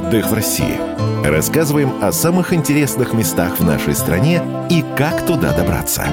Отдых в России. Рассказываем о самых интересных местах в нашей стране и как туда добраться.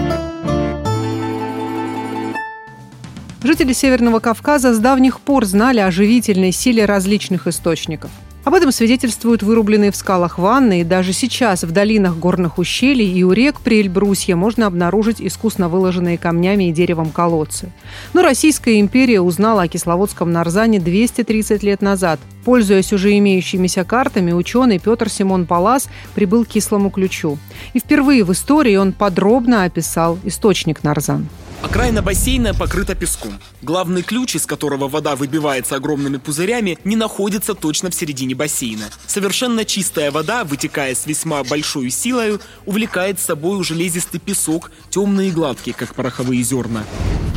Жители Северного Кавказа с давних пор знали о живительной силе различных источников – об этом свидетельствуют вырубленные в скалах ванны, и даже сейчас в долинах горных ущелий и у рек при Эльбрусье можно обнаружить искусно выложенные камнями и деревом колодцы. Но Российская империя узнала о Кисловодском Нарзане 230 лет назад. Пользуясь уже имеющимися картами, ученый Петр Симон Палас прибыл к Кислому ключу. И впервые в истории он подробно описал источник Нарзан. Окраина бассейна покрыта песком. Главный ключ, из которого вода выбивается огромными пузырями, не находится точно в середине бассейна. Совершенно чистая вода, вытекая с весьма большой силой, увлекает с собой железистый песок, темный и гладкий, как пороховые зерна.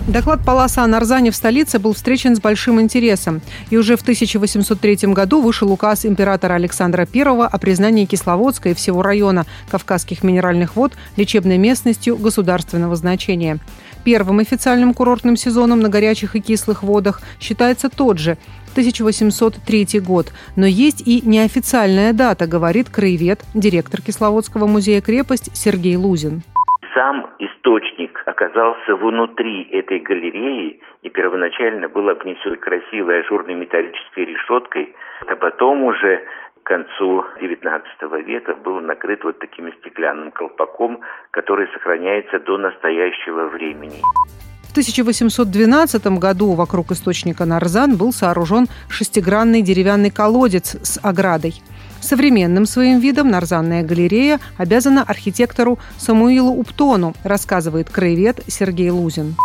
Доклад Паласа о Нарзане в столице был встречен с большим интересом. И уже в 1803 году вышел указ императора Александра I о признании Кисловодска и всего района Кавказских минеральных вод лечебной местностью государственного значения. Первым официальным курортным сезоном на горячих и кислых водах считается тот же 1803 год. Но есть и неофициальная дата, говорит краевед, директор Кисловодского музея «Крепость» Сергей Лузин. Сам источник оказался внутри этой галереи и первоначально был обнесен красивой ажурной металлической решеткой, а потом уже к концу XIX века был накрыт вот таким стеклянным колпаком, который сохраняется до настоящего времени. В 1812 году вокруг источника Нарзан был сооружен шестигранный деревянный колодец с оградой. Современным своим видом Нарзанная галерея обязана архитектору Самуилу Уптону, рассказывает краевед Сергей Лузин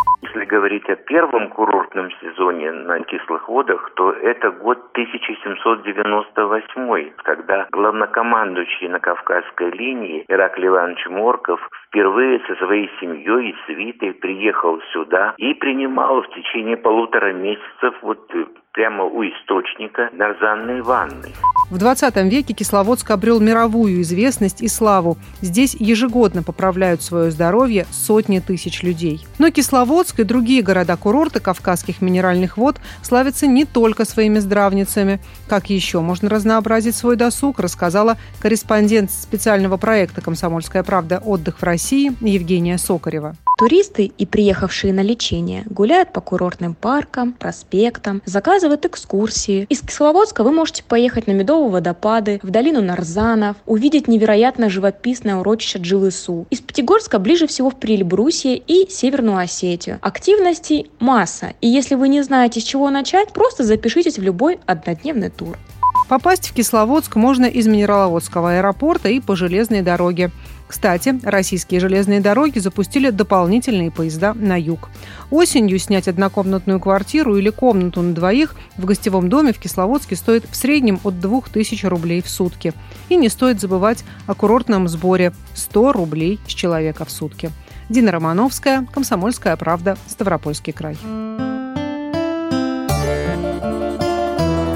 говорить о первом курортном сезоне на кислых водах, то это год 1798, когда главнокомандующий на Кавказской линии Ираклий Иванович Морков впервые со своей семьей и свитой приехал сюда и принимал в течение полутора месяцев вот прямо у источника нарзанной ванны. В 20 веке Кисловодск обрел мировую известность и славу. Здесь ежегодно поправляют свое здоровье сотни тысяч людей. Но Кисловодск и другие города-курорты Кавказских минеральных вод славятся не только своими здравницами. Как еще можно разнообразить свой досуг, рассказала корреспондент специального проекта «Комсомольская правда. Отдых в России» Евгения Сокарева. Туристы и приехавшие на лечение гуляют по курортным паркам, проспектам, заказывают экскурсии. Из Кисловодска вы можете поехать на Медовые водопады, в долину Нарзанов, увидеть невероятно живописное урочище Джилысу. Из Пятигорска ближе всего в Прильбрусье и Северную Осетию. Активностей масса, и если вы не знаете, с чего начать, просто запишитесь в любой однодневный тур. Попасть в Кисловодск можно из Минераловодского аэропорта и по железной дороге. Кстати, российские железные дороги запустили дополнительные поезда на юг. Осенью снять однокомнатную квартиру или комнату на двоих в гостевом доме в Кисловодске стоит в среднем от 2000 рублей в сутки. И не стоит забывать о курортном сборе – 100 рублей с человека в сутки. Дина Романовская, Комсомольская правда, Ставропольский край.